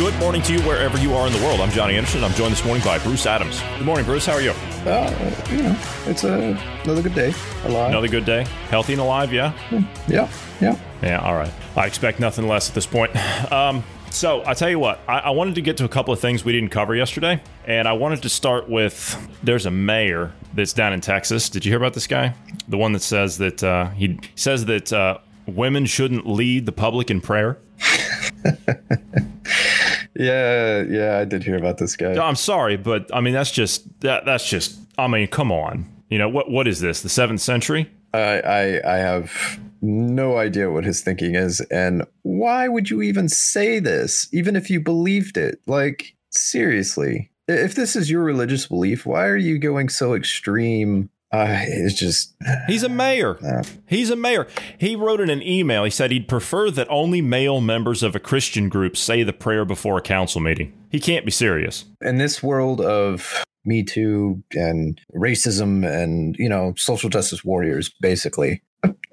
Good morning to you wherever you are in the world. I'm Johnny Anderson. I'm joined this morning by Bruce Adams. Good morning, Bruce. How are you? Uh, you know, it's a, another good day. Alive. Another good day. Healthy and alive, yeah? Yeah, yeah. Yeah, all right. I expect nothing less at this point. Um, so I tell you what, I, I wanted to get to a couple of things we didn't cover yesterday, and I wanted to start with there's a mayor that's down in Texas. Did you hear about this guy? The one that says that uh, he says that uh, women shouldn't lead the public in prayer. Yeah, yeah, I did hear about this guy. I'm sorry, but I mean that's just that that's just I mean come on. You know what what is this? The seventh century? I, I I have no idea what his thinking is, and why would you even say this, even if you believed it? Like seriously, if this is your religious belief, why are you going so extreme? Uh, it's just He's a mayor. uh, He's a mayor. He wrote in an email. He said he'd prefer that only male members of a Christian group say the prayer before a council meeting. He can't be serious. in this world of Me Too and racism and you know social justice warriors, basically,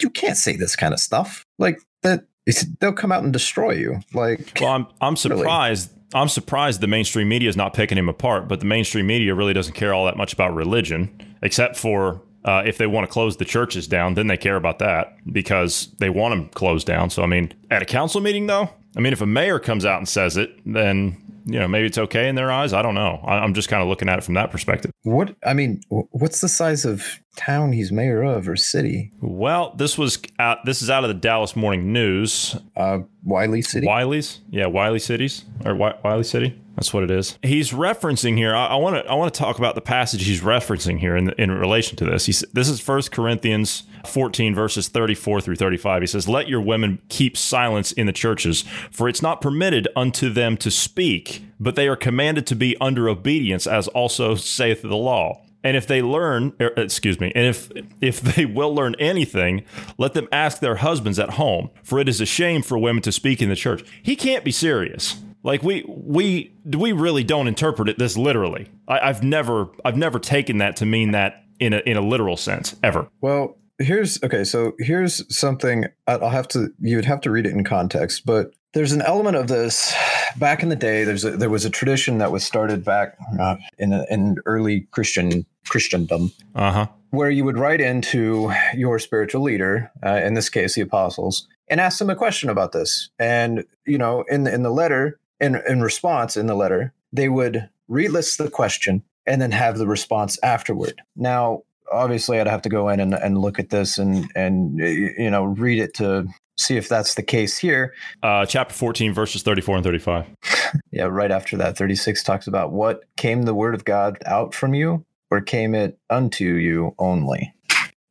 you can't say this kind of stuff like that. It's, they'll come out and destroy you. Like, Well, I'm I'm Really? surprised. I'm surprised the mainstream media is not picking him apart. But the mainstream media really doesn't care all that much about religion, except for uh, if they want to close the churches down, then they care about that because they want them closed down. So I mean, at a council meeting, though, I mean, if a mayor comes out and says it, then you know maybe it's okay in their eyes. I don't know. I, I'm just kind of looking at it from that perspective. what? I mean, what's the size of town he's mayor of or city? Well, this was out, this is out of the Dallas Morning News. Uh, Wylie City. Wylie's, yeah, Wylie cities or Wylie City. That's what it is. He's referencing here. I want to I want to talk about the passage he's referencing here in in relation to this. He's this is First Corinthians 14 verses 34 through 35. He says, "Let your women keep silence in the churches, for it's not permitted unto them to speak, but they are commanded to be under obedience, as also saith the law." And if they learn, er, excuse me, and if if they will learn anything, let them ask their husbands at home, for it is a shame for women to speak in the church. He can't be serious. Like we we we really don't interpret it this literally. I, I've never I've never taken that to mean that in a in a literal sense ever. Well, here's okay. So here's something I'll have to. You would have to read it in context, but there's an element of this. Back in the day, there's a, there was a tradition that was started back uh, in in early Christian Christendom, Uh huh. where you would write into your spiritual leader, uh, in this case the apostles, and ask them a question about this. And you know, in in the letter, in in response in the letter, they would relist the question and then have the response afterward. Now, obviously, I'd have to go in and, and look at this and and you know read it to see if that's the case here. Uh, chapter 14 verses 34 and 35. Yeah, right after that, 36 talks about what came the word of God out from you, or came it unto you only.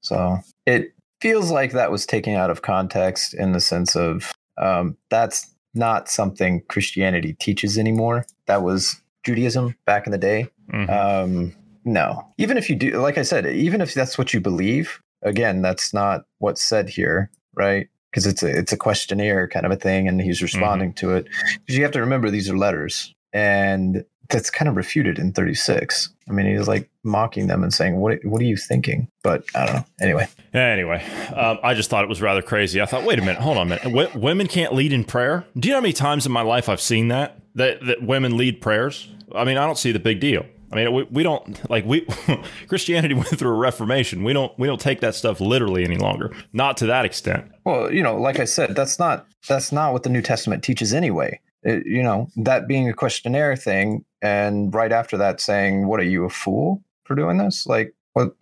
So it feels like that was taken out of context in the sense of um, that's not something Christianity teaches anymore. That was Judaism back in the day. Mhm. Um, no, even if you do, like I said, even if that's what you believe, again, that's not what's said here, right? Because it's a it's a questionnaire kind of a thing, and he's responding to it. Because you have to remember these are letters, and that's kind of refuted in 36. I mean, he's like mocking them and saying, "What what are you thinking?" But I don't know. Anyway, Anyway, um, I just thought it was rather crazy. I thought, wait a minute, hold on a minute. W- women can't lead in prayer. Do you know how many times in my life I've seen that that that women lead prayers? I mean, I don't see the big deal. I mean, we, we don't like we Christianity went through a reformation. We don't we don't take that stuff literally any longer. Not to that extent. well, you know, like I said, that's not that's not what the New Testament teaches anyway. It- you know, that being a questionnaire thing, and right after that saying, "What are you a fool for doing this?" Like, what?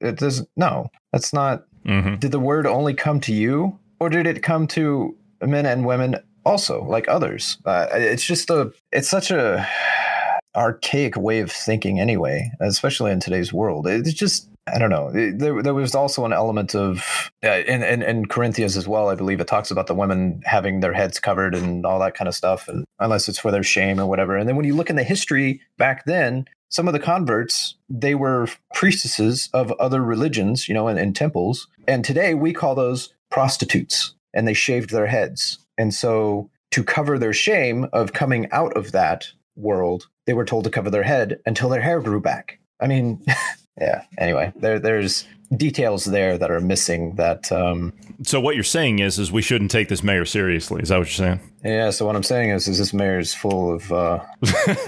It doesn't. No, that's not. Mm-hmm. Did the word only come to you, or did it come to men and women also, like others? Uh, it's just a. It's such a archaic way of thinking, anyway. Especially in today's world, it's just I don't know. There, there was also an element of uh, in, in in Corinthians as well. I believe it talks about the women having their heads covered and all that kind of stuff, and unless it's for their shame or whatever. And then when you look in the history back then, some of the converts they were priestesses of other religions, you know, in, in temples. And today we call those prostitutes, and they shaved their heads. And so to cover their shame of coming out of that world, they were told to cover their head until their hair grew back. I mean, yeah. Anyway, there there's details there that are missing. That um, so what you're saying is is we shouldn't take this mayor seriously. Is that what you're saying? Yeah. So what I'm saying is, is this mayor is full of uh,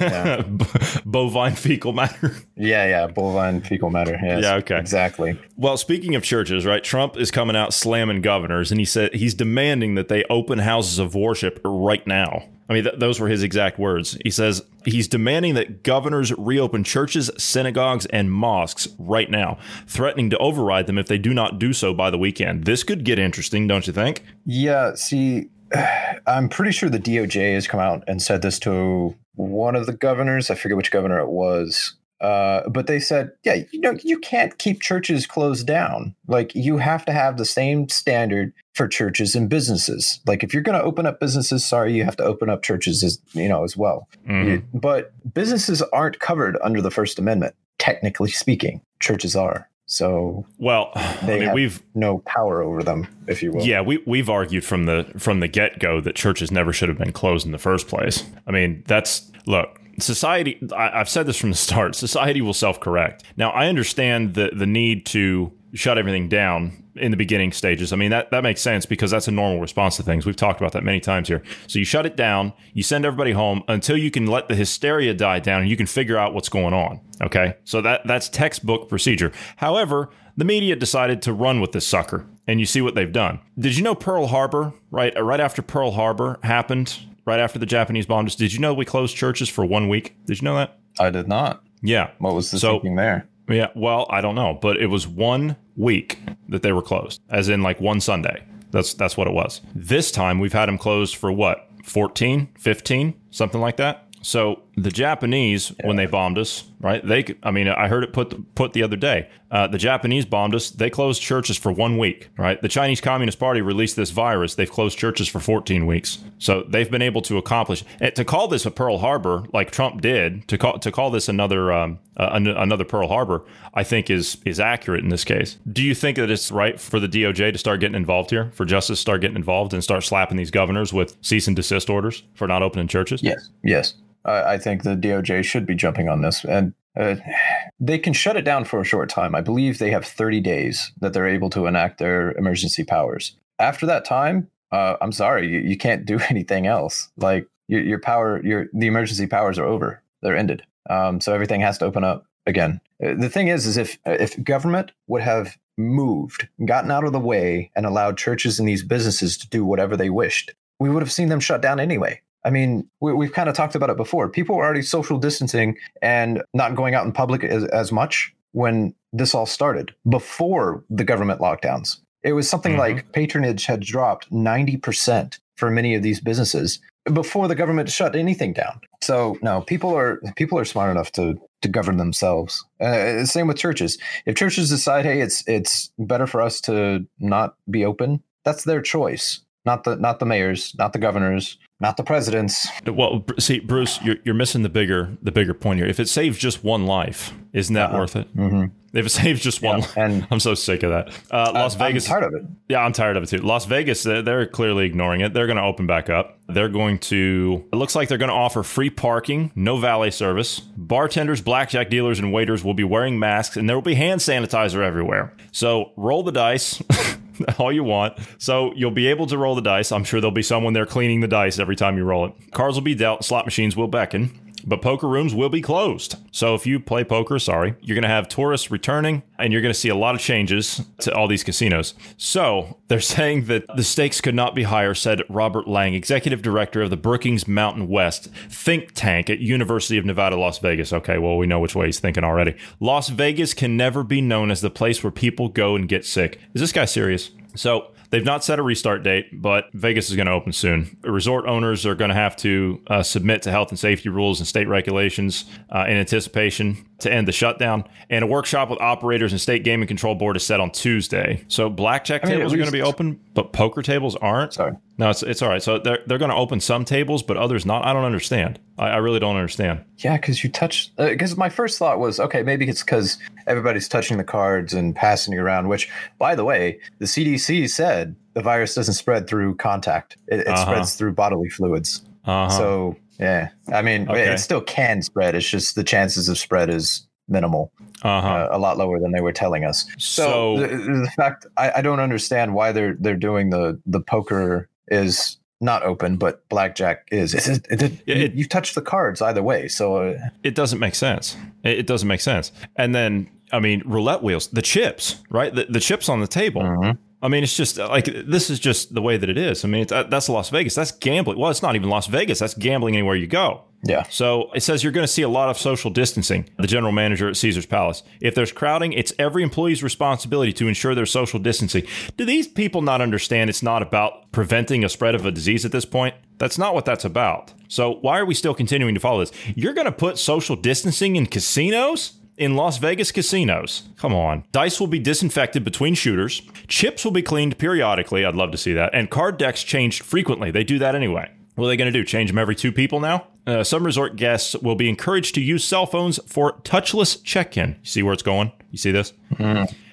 yeah. bovine fecal matter. Yeah, yeah, bovine fecal matter. Yes, yeah. Okay. Exactly. Well, speaking of churches, right? Trump is coming out slamming governors, and he said he's demanding that they open houses of worship right now. I mean, th- those were his exact words. He says he's demanding that governors reopen churches, synagogues, and mosques right now, threatening to override them if they do not do so by the weekend. This could get interesting, don't you think? Yeah. See, I'm pretty sure the DOJ has come out and said this to one of the governors. I forget which governor it was. Uh, but they said, yeah, you know, you can't keep churches closed down. Like you have to have the same standard for churches and businesses. Like if you're going to open up businesses, sorry, you have to open up churches as you know as well. Mm-hmm. But businesses aren't covered under the First Amendment, technically speaking. Churches are. So well, they I mean, have we've no power over them, if you will. Yeah, we we've argued from the from the get go that churches never should have been closed in the first place. I mean, that's look society I, have said this from the start society will self-correct now i understand the the need to shut everything down in the beginning stages i mean that that makes sense because that's a normal response to things we've talked about that many times here so you shut it down you send everybody home until you can let the hysteria die down and you can figure out what's going on okay so that that's textbook procedure however the media decided to run with this sucker and you see what they've done did you know pearl harbor right right after pearl harbor happened right after the Japanese bombed us. Did you know we closed churches for one week? Did you know that? I did not. Yeah. What was the so, thinking there? Yeah, well, I don't know, but it was one week that they were closed, as in like one Sunday. That's that's what it was. This time we've had them closed for what? 14, 15, something like that. So the Japanese, when they bombed us, right? They, I mean, I heard it put put the other day. Uh, the Japanese bombed us. They closed churches for one week, right? The Chinese Communist Party released this virus. They've closed churches for 14 weeks. So they've been able to accomplish to call this a Pearl Harbor, like Trump did. To call to call this another um, uh, another Pearl Harbor, I think is is accurate in this case. Do you think that it's right for the DOJ to start getting involved here, for justice to start getting involved and start slapping these governors with cease and desist orders for not opening churches? Yes. Yes. I think the DOJ should be jumping on this, and uh, they can shut it down for a short time. I believe they have 30 days that they're able to enact their emergency powers. After that time, uh, I'm sorry, you, you, can't do anything else. Like your, your, power, your the emergency powers are over; they're ended. Um, so everything has to open up again. Uh, the thing is, is if if government would have moved, gotten out of the way, and allowed churches and these businesses to do whatever they wished, we would have seen them shut down anyway. I mean, we, have kind of talked about it before. People were already social distancing and not going out in public as, as much when this all started before the government lockdowns. It was something mm-hmm. like patronage had dropped 90% for many of these businesses before the government shut anything down. So no, people are people are smart enough to to govern themselves. Uh, same with churches. If churches decide, hey, it's it's better for us to not be open, that's their choice. Not the not the mayors, not the governors, not the presidents. Well, see, Bruce, you're, you're missing the bigger the bigger point here. If it saves just one life, isn't that uh-huh. worth it? Mm-hmm. If it saves just one, yeah, and I'm so sick of that. Uh, Las I, Vegas, I'm tired of it. Yeah, I'm tired of it too. Las Vegas, they're clearly ignoring it. They're going to open back up. They're going to. It looks like they're going to offer free parking, no valet service. Bartenders, blackjack dealers, and waiters will be wearing masks, and there will be hand sanitizer everywhere. So roll the dice. all you want. So you'll be able to roll the dice. I'm sure there'll be someone there cleaning the dice every time you roll it. Cards will be dealt, slot machines will beckon but poker rooms will be closed. So if you play poker, sorry, you're going to have tourists returning and you're going to see a lot of changes to all these casinos. So they're saying that the stakes could not be higher, said Robert Lang, executive director of the Brookings Mountain West think tank at University of Nevada, Las Vegas. Okay, well, we know which way he's thinking already. Las Vegas can never be known as the place where people go and get sick. Is this guy serious? So They've not set a restart date, but Vegas is going to open soon. Resort owners are going to have to uh, submit to health and safety rules and state regulations uh, in anticipation to end the shutdown. And a workshop with operators and state gaming control board is set on Tuesday. So blackjack I mean, tables are going to be open, but poker tables aren't. Sorry. No, it's, it's all right. So they're, they're going to open some tables, but others not. I don't understand. I, I really don't understand. Yeah, because you touch. Because my first thought was, okay, maybe it's because everybody's touching the cards and passing it around. Which, by the way, the CDC said the virus doesn't spread through contact; it, it Uh-huh. spreads through bodily fluids. Uh-huh. So, yeah, I mean, Okay. it still can spread. It's just the chances of spread is minimal, uh-huh. uh, a lot lower than they were telling us. So- So, the, the fact I, I don't understand why they're they're doing the the poker is not open, but blackjack is. It, it, it, Yeah, it- you touch the cards either way, so uh, it doesn't make sense. It, it doesn't make sense. And then, I mean, roulette wheels, the chips, right? The, the chips on the table. Mhm. I mean, it's just like this is just the way that it is. I mean, it's, uh, that's Las Vegas. That's gambling. Well, it's not even Las Vegas. That's gambling anywhere you go. yeah. So it says you're going to see a lot of social distancing. The general manager at Caesar's Palace. If there's crowding, it's every employee's responsibility to ensure there's social distancing. Do these people not understand it's not about preventing a spread of a disease at this point? That's not what that's about. So why are we still continuing to follow this? You're going to put social distancing in casinos? In Las Vegas casinos. Come on. Dice will be disinfected between shooters. Chips will be cleaned periodically. I'd love to see that. And card decks changed frequently. They do that anyway. What are they going to do? Change them every two people now? Uh, some resort guests will be encouraged to use cell phones for touchless check-in. You see where it's going? You see this?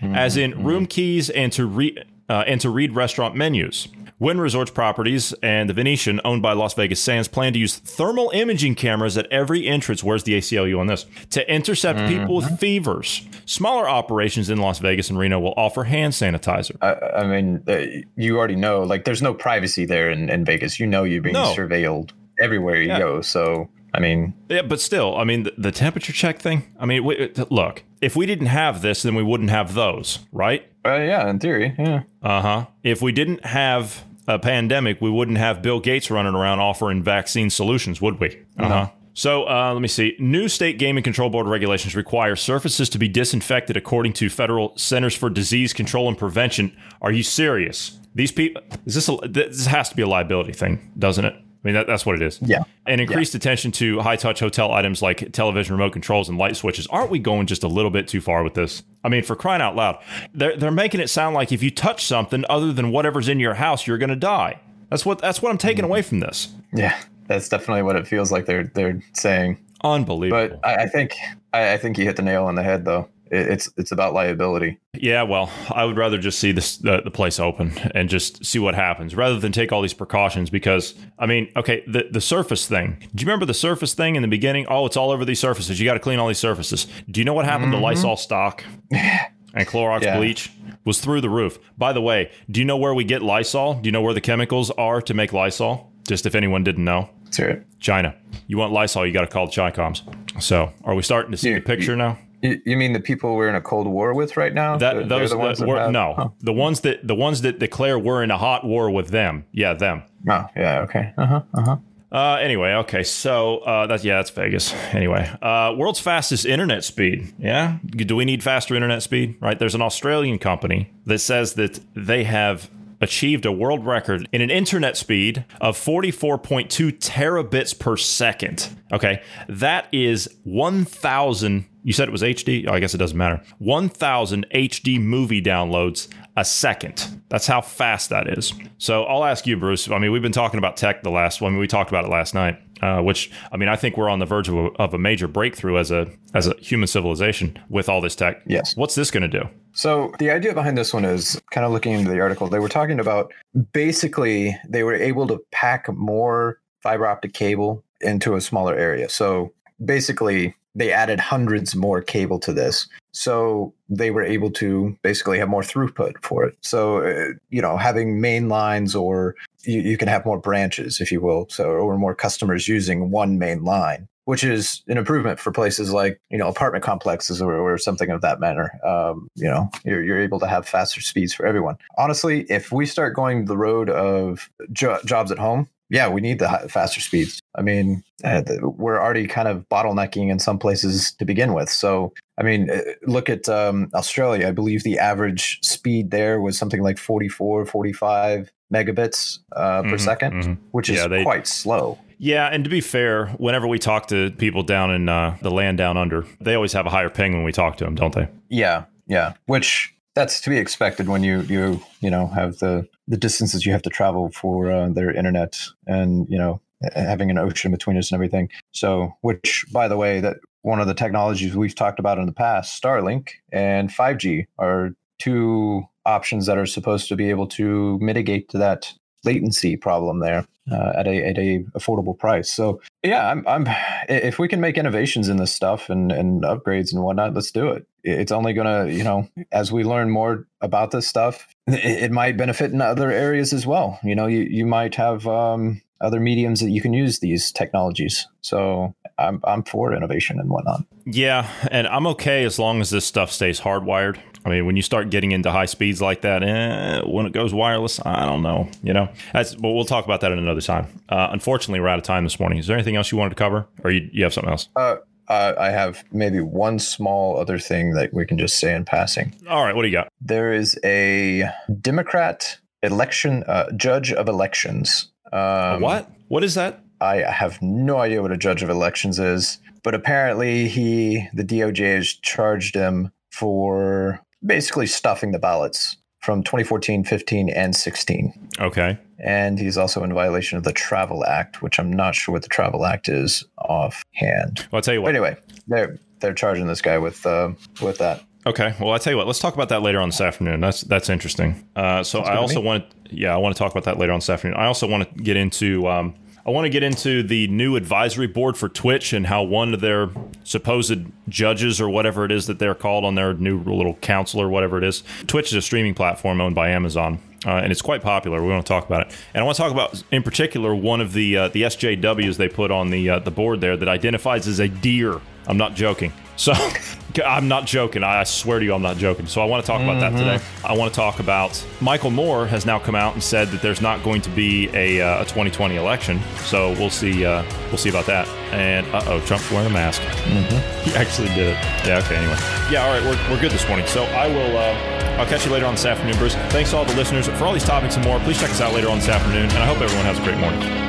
As in room keys and to re- uh, and to read restaurant menus. Wynn Resorts Properties and the Venetian, owned by Las Vegas Sands, plan to use thermal imaging cameras at every entrance. Where's the ACLU on this? To intercept people with fevers. Smaller operations in Las Vegas and Reno will offer hand sanitizer. I, I mean, uh, you already know, like, there's no privacy there in, in Vegas. You know, you're being No. surveilled everywhere you Yeah. go. So, I mean, Yeah, but still, I mean, the, the temperature check thing. I mean, wait, look, if we didn't have this, then we wouldn't have those, right? uh, yeah, in theory, yeah. Uh huh. If we didn't have a pandemic, we wouldn't have Bill Gates running around offering vaccine solutions, would we? Uh huh. So uh, let me see. New state gaming control board regulations require surfaces to be disinfected according to federal Centers for Disease Control and Prevention. Are you serious? These people, is this a, this has to be a liability thing, doesn't it? I mean, that, that's what it is. Yeah. And increased attention to high touch hotel items like television remote controls and light switches. Aren't we going just a little bit too far with this? I mean, for crying out loud, they're, they're making it sound like if you touch something other than whatever's in your house, you're going to die. That's what that's what I'm taking mm-hmm. away from this. Yeah. That's definitely what it feels like they're they're saying. Unbelievable. But I, I think I, I think you hit the nail on the head, though. It, it's it's about liability. yeah, well, I would rather just see this the, the place open and just see what happens rather than take all these precautions because I mean, okay, the the surface thing. Do you remember the surface thing in the beginning? Oh, it's all over these surfaces. You got to clean all these surfaces. Do you know what happened to mm-hmm. Lysol stock and Clorox Yeah. bleach? Was through the roof. By the way, do you know where we get Lysol? Do you know where the chemicals are to make Lysol? Just if anyone didn't know. Hear it. China. You want Lysol, you got to call the Chicoms. So, are we starting to see You- the picture now? You, you mean the people we're in a cold war with right now? That They're those the ones that were, have- no, Huh. the ones that the ones that declare we're in a hot war with them. Yeah, them. Oh, yeah. Okay. Uh huh. Uh huh. Uh, anyway, okay, so uh, that's yeah, that's Vegas. Anyway, uh, world's fastest internet speed. Yeah, do we need faster internet speed? Right? There's an Australian company that says that they have achieved a world record in an internet speed of 44.2 terabits per second. Okay, that is 1,000. You said it was HD. Oh, I guess it doesn't matter. 1,000 HD movie downloads a second. That's how fast that is. So I'll ask you, Bruce. I mean, we've been talking about tech the last one. we talked about it last night. Uh, which I mean, I think we're on the verge of a, of a major breakthrough as a as a human civilization with all this tech. Yes. What's this going to do? So the idea behind this one is kind of looking into the article. They were talking about basically they were able to pack more fiber optic cable into a smaller area. So basically they added hundreds more cable to this. So they were able to basically have more throughput for it. So uh, you know, having main lines or you, you can have more branches, if you will, so or more customers using one main line which is an improvement for places like you know apartment complexes or, or something of that manner. Um, you know, you're, you're able to have faster speeds for everyone. Honestly, if we start going the road of jo- jobs at home, yeah, we need the faster speeds. I mean, uh, we're already kind of bottlenecking in some places to begin with. So, I mean, uh, look at um, Australia. I believe the average speed there was something like 44, 45 megabits uh, per mm-hmm, 2nd mm-hmm. which is yeah, they, quite slow. Yeah, and to be fair, whenever we talk to people down in uh, the land down under, they always have a higher ping when we talk to them, don't they? Yeah, yeah. Which that's to be expected when you you you know have the the distances you have to travel for uh, their internet and you know having an ocean between us and everything. So, which by the way, that one of the technologies we've talked about in the past, Starlink and 5G are two options that are supposed to be able to mitigate that latency problem there uh, at a at a affordable price. So yeah, I'm, I'm if we can make innovations in this stuff and and upgrades and whatnot, let's do it. It's only gonna you know as we learn more about this stuff, it, it might benefit in other areas as well. You know, you you might have um, other mediums that you can use these technologies. So I'm I'm for innovation and whatnot. Yeah, and I'm okay as long as this stuff stays hardwired. I mean, when you start getting into high speeds like that, eh, when it goes wireless, I don't know. You know, that's but we'll talk about that at another time. Uh, unfortunately, we're out of time this morning. Is there anything else you wanted to cover, or you, you have something else? Uh, uh, I have maybe one small other thing that we can just say in passing. All right, what do you got? There is a Democrat election uh, judge of elections um, what? What is that? I have no idea what a judge of elections is, but apparently he, the DOJ, has charged him for basically stuffing the ballots from 2014, 15, and 16. Okay. And he's also in violation of the Travel Act, which I'm not sure what the Travel Act is offhand. Well, I'll tell you what. But anyway, they're they're charging this guy with uh, with that. Okay. Well, I tell you what. Let's talk about that later on this afternoon. That's that's interesting. Uh, so I also want to, yeah, I want to talk about that later on this afternoon. I also want to get into, um, I want to get into the new advisory board for Twitch and how one of their supposed judges or whatever it is that they're called on their new little council or whatever it is. Twitch is a streaming platform owned by Amazon. Uh, and it's quite popular. We want to talk about it, and I want to talk about, in particular, one of the uh, the SJWs they put on the uh, the board there that identifies as a deer. I'm not joking. So I'm not joking. I swear to you, I'm not joking. So I want to talk about mm-hmm. that today. I want to talk about Michael Moore has now come out and said that there's not going to be a, uh, a 2020 election. So we'll see. Uh, we'll see about that. And uh oh, Trump's wearing a mask. Mm-hmm. He actually did it. Yeah. Okay. Anyway. Yeah. All right. We're, we're good this morning. So I will. Uh, I'll catch you later on this afternoon, Bruce. Thanks to all the listeners for all these topics and more. Please check us out later on this afternoon, and I hope everyone has a great morning.